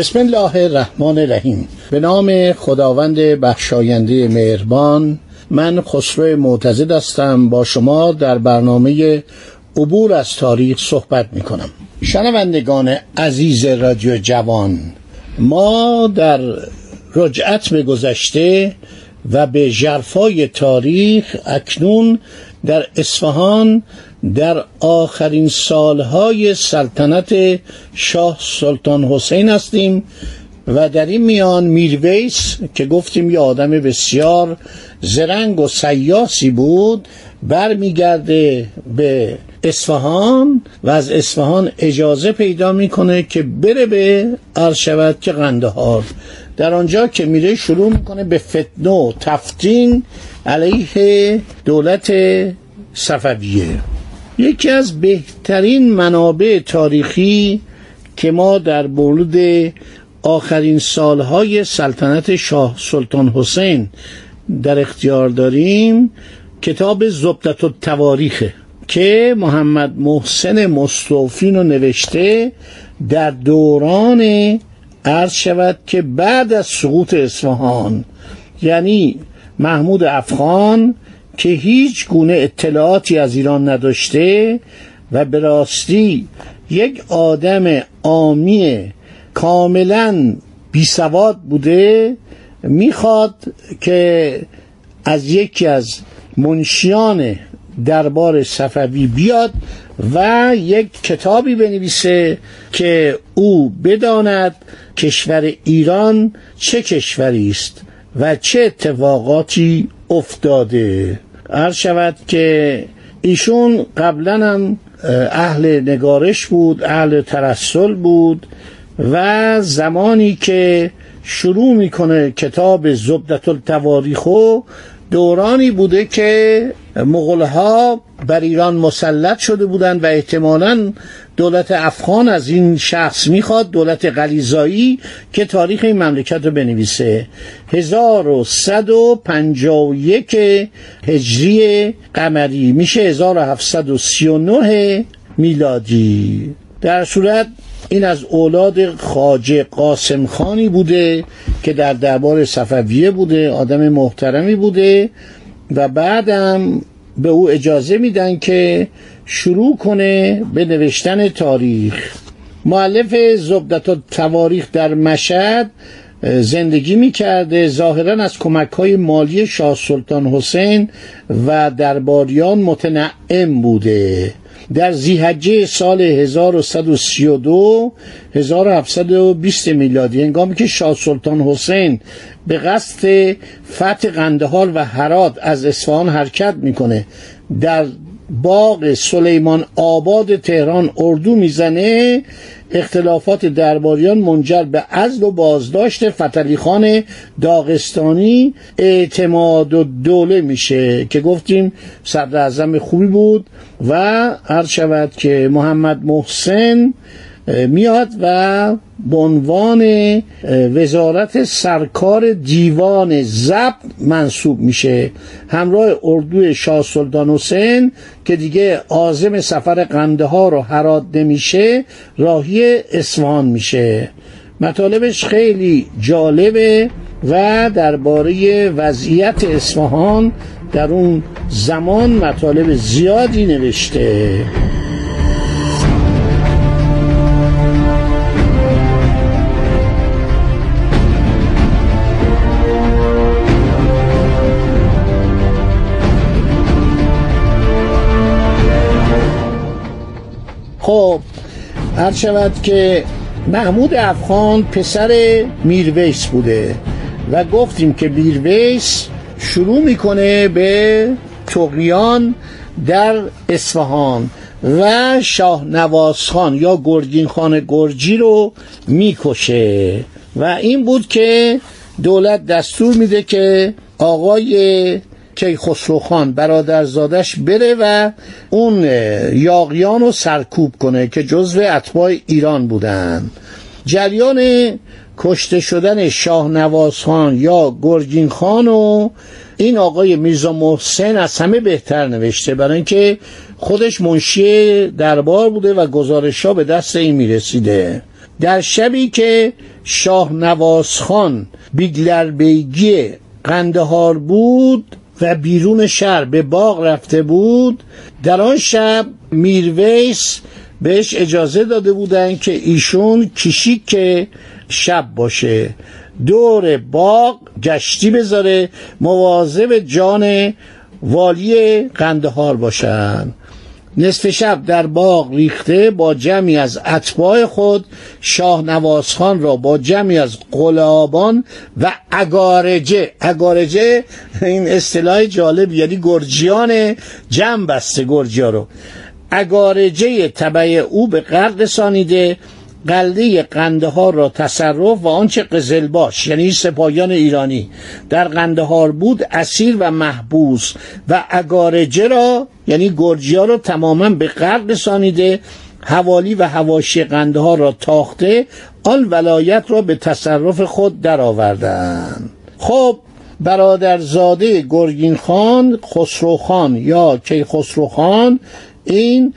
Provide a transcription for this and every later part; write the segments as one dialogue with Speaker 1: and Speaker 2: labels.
Speaker 1: بسم الله الرحمن الرحیم. به نام خداوند بخشاینده مهربان من خسرو معتزد هستم. با شما در برنامه عبور از تاریخ صحبت می کنم شنوندگان عزیز رادیو جوان ما در رجعت به گذشته و به جرفای تاریخ اکنون در اصفهان در آخرین سالهای سلطنت شاه سلطان حسین هستیم و در این میان میرویس که گفتیم یه آدم بسیار زرنگ و سیاسی بود برمیگرده به اصفهان و از اصفهان اجازه پیدا می‌کنه که بره به عرض شود که قندهار. در آنجا که میره شروع می‌کنه به فتنه و تفتین علیه دولت صفویه. یکی از بهترین منابع تاریخی که ما در مورد آخرین سالهای سلطنت شاه سلطان حسین در اختیار داریم کتاب زبدت و تواریخه که محمد محسن مستوفین رو نوشته در دوران عرض شود که بعد از سقوط اصفهان یعنی محمود افغان که هیچ گونه اطلاعاتی از ایران نداشته و به راستی یک آدم آمی کاملا بیسواد بوده می‌خواد که از یکی از منشیان دربار صفوی بیاد و یک کتابی بنویسه که او بداند کشور ایران چه کشوری است و چه اتفاقاتی افتاده. عرض شود که ایشون قبلا هم اهل نگارش بود اهل ترسل بود و زمانی که شروع می‌کنه کتاب زبدت التواریخو دورانی بوده که مغلها بر ایران مسلط شده بودند و احتمالا دولت افغان از این شخص می‌خواد دولت غلیزایی که تاریخ این مملکت رو بنویسه. 1151 هجری قمری میشه 1739 میلادی. در صورت این از اولاد خاجه قاسم خانی بوده که در دربار صفویه بوده آدم محترمی بوده و بعدم به او اجازه میدن که شروع کنه به نوشتن تاریخ. معلف زبدت و تواریخ در مشهد زندگی می‌کرده ظاهرا از کمک های مالی شاه سلطان حسین و درباریان متنعم بوده. در زیحجه سال 1132 1720 میلادی هنگامی که شاه سلطان حسین به قصد فتح قندهار و هرات از اصفهان حرکت می‌کنه در باغ سلیمان آباد تهران اردو می‌زنه اختلافات درباریان منجر به عزل و بازداشت فتلی خان داغستانی اعتماد و دوله میشه که گفتیم صدر خوبی بود و عرض شود که محمد محسن میاد و به عنوان وزارت سرکار دیوان ضبط منصوب میشه. همراه اردوی شاه سلطان حسین که دیگه عازم سفر قنده ها رو هرات نمیشه راهی اصفهان میشه. مطالبش خیلی جالبه و درباره وضعیت اصفهان در اون زمان مطالب زیادی نوشته. خب هر شود که محمود افغان پسر میرویس بوده و گفتیم که میرویس شروع می‌کنه به تقیان در اصفهان و شاه نواز خان یا گرگین خان گرجی رو می‌کشه. و این بود که دولت دستور میده که آقای کیخسرو خان برادرزادش بره و اون یاقیان رو سرکوب کنه که جزو اتباع ایران بودن. جریان کشته شدن شاه نواز خان یا گرگین خان و این آقای میرزا محسن از همه بهتر نوشته برای اینکه خودش منشی دربار بوده و گزارش ها به دست این می‌رسیده. در شبی که شاه نواز خان بیگلر بیگی قندهار بود و بیرون شهر به باغ رفته بود در آن شب میرویس بهش اجازه داده بودن که ایشون کشیک شب باشه. دور باغ گشتی بذاره مواظب جان والی قندهار باشن. نصف شب در باغ ریخته با جمعی از اتباع خود شاه نوازخان را با جمعی از قلابان و اگارجه. اگارجه این اصطلاح جالب یعنی گرجیان جمع بسته گرجیا رو. اگارجه طبع او به قرد رسانیده قلده قندهار را تصرف و آنچه قزلباش یعنی سپاهیان ایرانی. در قندهار بود اسیر و محبوس و اگارجه را یعنی گرجیا را تماما به قرد رسانیده حوالی و هواشی قندهار را تاخته آن ولایت را به تصرف خود درآوردند. خب برادرزاده گرگین خان خسرو خان یا کی خان این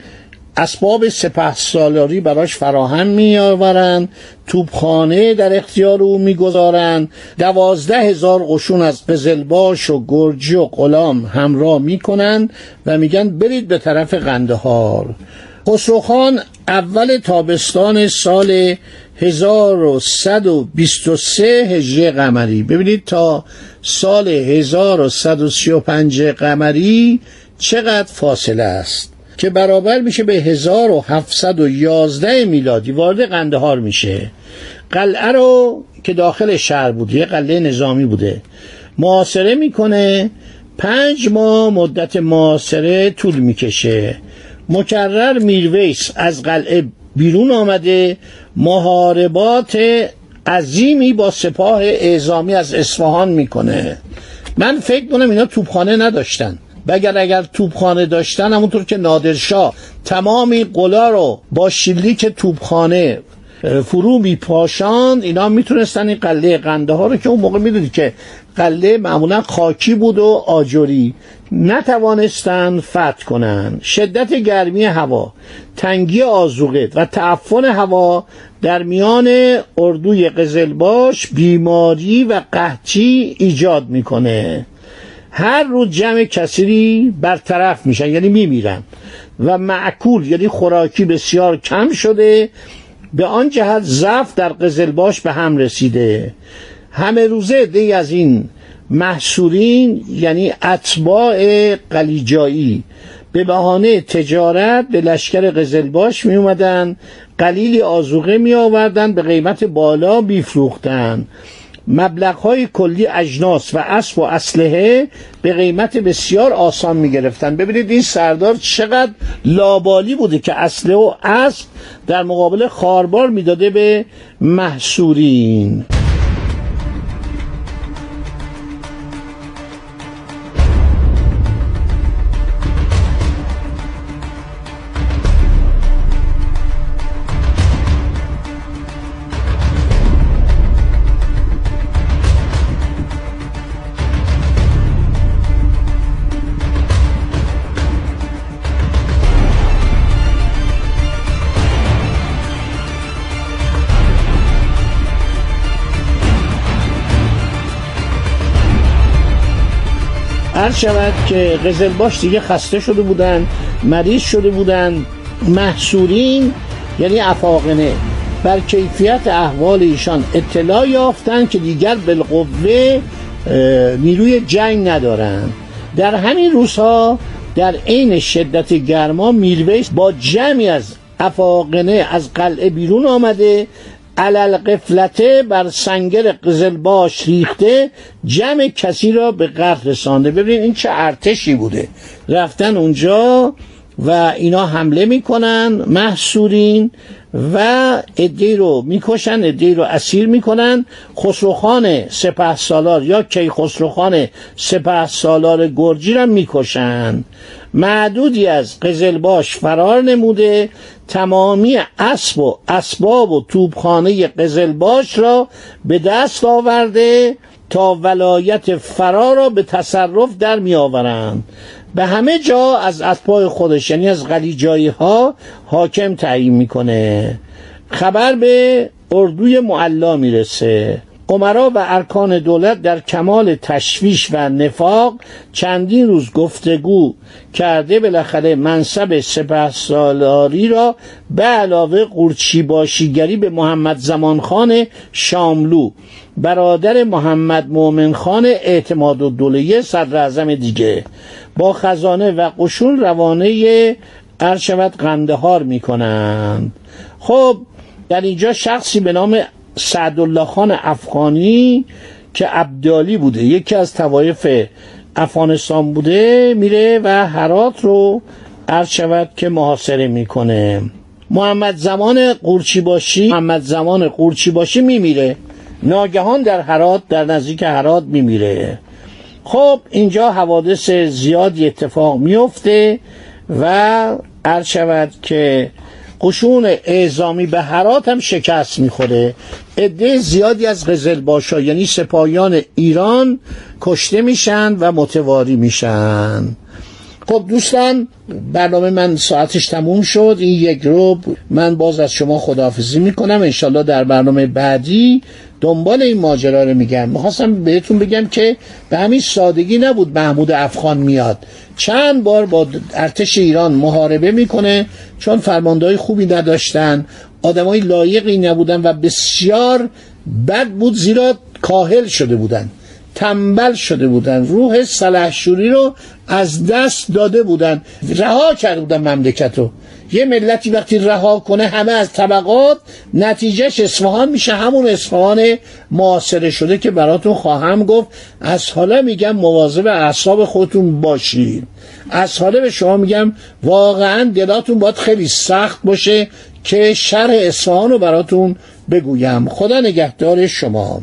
Speaker 1: اسباب سپه سالاری براش فراهم می آورند توبخانه در اختیار او می‌گذارند. دوازده هزار قشون از قزلباش و گرجی و غلام همراه می‌کنند و میگن برید به طرف قندهار. خسروخان اول تابستان سال 1123 هجری قمری. ببینید تا سال 1135 قمری چقدر فاصله است. که برابر میشه به 1711 میلادی. وارد قندهار میشه. قلعه رو که داخل شهر بود یه قلعه نظامی بوده. معاصره می‌کنه. پنج ماه مدت معاصره طول می‌کشه. مکرر میرویس از قلعه بیرون آمده. محاربات عظیمی با سپاه اعزامی از اصفهان می‌کنه. من فکر کنم اینا توپخانه نداشتن. بگر اگر توپخانه داشتن همونطور که نادرشاه تمامی قلا رو با شلیک توپخانه فرو میپاشاند اینا می‌تونستن این قله قنده ها رو که اون موقع می‌دونید که قله معمولا خاکی بود و آجوری نتوانستند فتح کنند شدت گرمی هوا تنگی آزوقه و تعفن هوا در میان اردوی قزلباش بیماری و قحطی ایجاد می‌کنه. هر روز جمع کسری برطرف میشن یعنی میمیرن. و معکول یعنی خوراکی بسیار کم شده به آن جهت ضعف در قزلباش به هم رسیده. همه روزه دی از این محصورین یعنی اتباع قلیجایی. به بهانه تجارت به لشکر قزلباش می اومدن قلیلی آزوقه می آوردن به قیمت بالا بیفروختن مبلغ های کلی اجناس و اسب و اسلحه به قیمت بسیار آسان می گرفتن ببینید این سردار چقدر لابالی بوده که اسلحه و اسب در مقابل خاربار می‌داده به محصورین عرض شود که قزلباش دیگه خسته شده بودن مریض شده بودن محصورین یعنی افاقنه. بر کیفیت احوال ایشان اطلاع یافتن که دیگر بالقوه نیروی جنگ ندارند در همین روزها در عین شدت گرما میرویس با جمعی از افاقنه از قلعه بیرون آمده علل قفلته بر سنگر قزلباش ریخته جمع کسی را به قتل رسانده. ببینید این چه ارتشی بوده. رفتن اونجا و اینا حمله می‌کنن محصورین و ادهی رو می‌کشن ادهی رو اسیر می‌کنن. خسروخان سپه سالار یا کی خسروخان سپه سالار گرجی رو می‌کشن. معدودی از قزلباش فرار نموده. تمامی اسب و اسباب و توبخانه قزلباش را به دست آورده تا ولایت فرار را به تصرف در می آورند به همه جا از اسبای خودش یعنی از غلیجایی ها حاکم تعیین می‌کنه. خبر به اردوی معلا می‌رسه. عمرا و ارکان دولت در کمال تشویش و نفاق چندین روز گفتگو کرده بالاخره منصب سپه سالاری را به علاوه قورچی باشیگری به محمد زمان خان شاملو برادر محمد مومن خان اعتماد و صدر دیگه. با خزانه و قشون روانه ارشود قندهار می‌کنند. خب در اینجا شخصی به نام سعدالله خان افغانی که عبدالی بوده. یکی از توایف افغانستان بوده میره و هرات رو عرض شود که محاصره می‌کنه. محمد زمان قورچی باشی محمد زمان قورچی باشی میمیره. ناگهان در هرات در نزدیک هرات میمیره. خب اینجا حوادث زیادی اتفاق میفته و عرض شود که قشون اعزامی به هرات هم شکست می‌خوره. عده زیادی از قزل باشا یعنی سپاهیان ایران کشته میشن و متواری میشن. خب دوستان برنامه من ساعتش تموم شد. این یک رو من باز از شما خداحافظی می‌کنم. انشالله در برنامه بعدی دنبال این ماجرا رو میگم. می‌خواستم بهتون بگم که به همین سادگی نبود محمود افغان میاد. چند بار با ارتش ایران محاربه می‌کنه چون فرماندهای خوبی نداشتن. آدمای لایقی نبودن و بسیار بد بود زیرا کاهل شده بودن. تنبل شده بودن. روح سلحشوری رو از دست داده بودن. رها کرده بودن مملکت رو. یه ملتی وقتی رها کنه همه از طبقات نتیجهش اصفهان میشه. همون اصفهان معاصره شده که براتون خواهم گفت. از حالا میگم مواظب اعصاب خودتون باشید از حالا به شما میگم واقعا دلاتون باید خیلی سخت باشه که شرح اصفهان رو براتون بگویم. خدا نگهدار شما.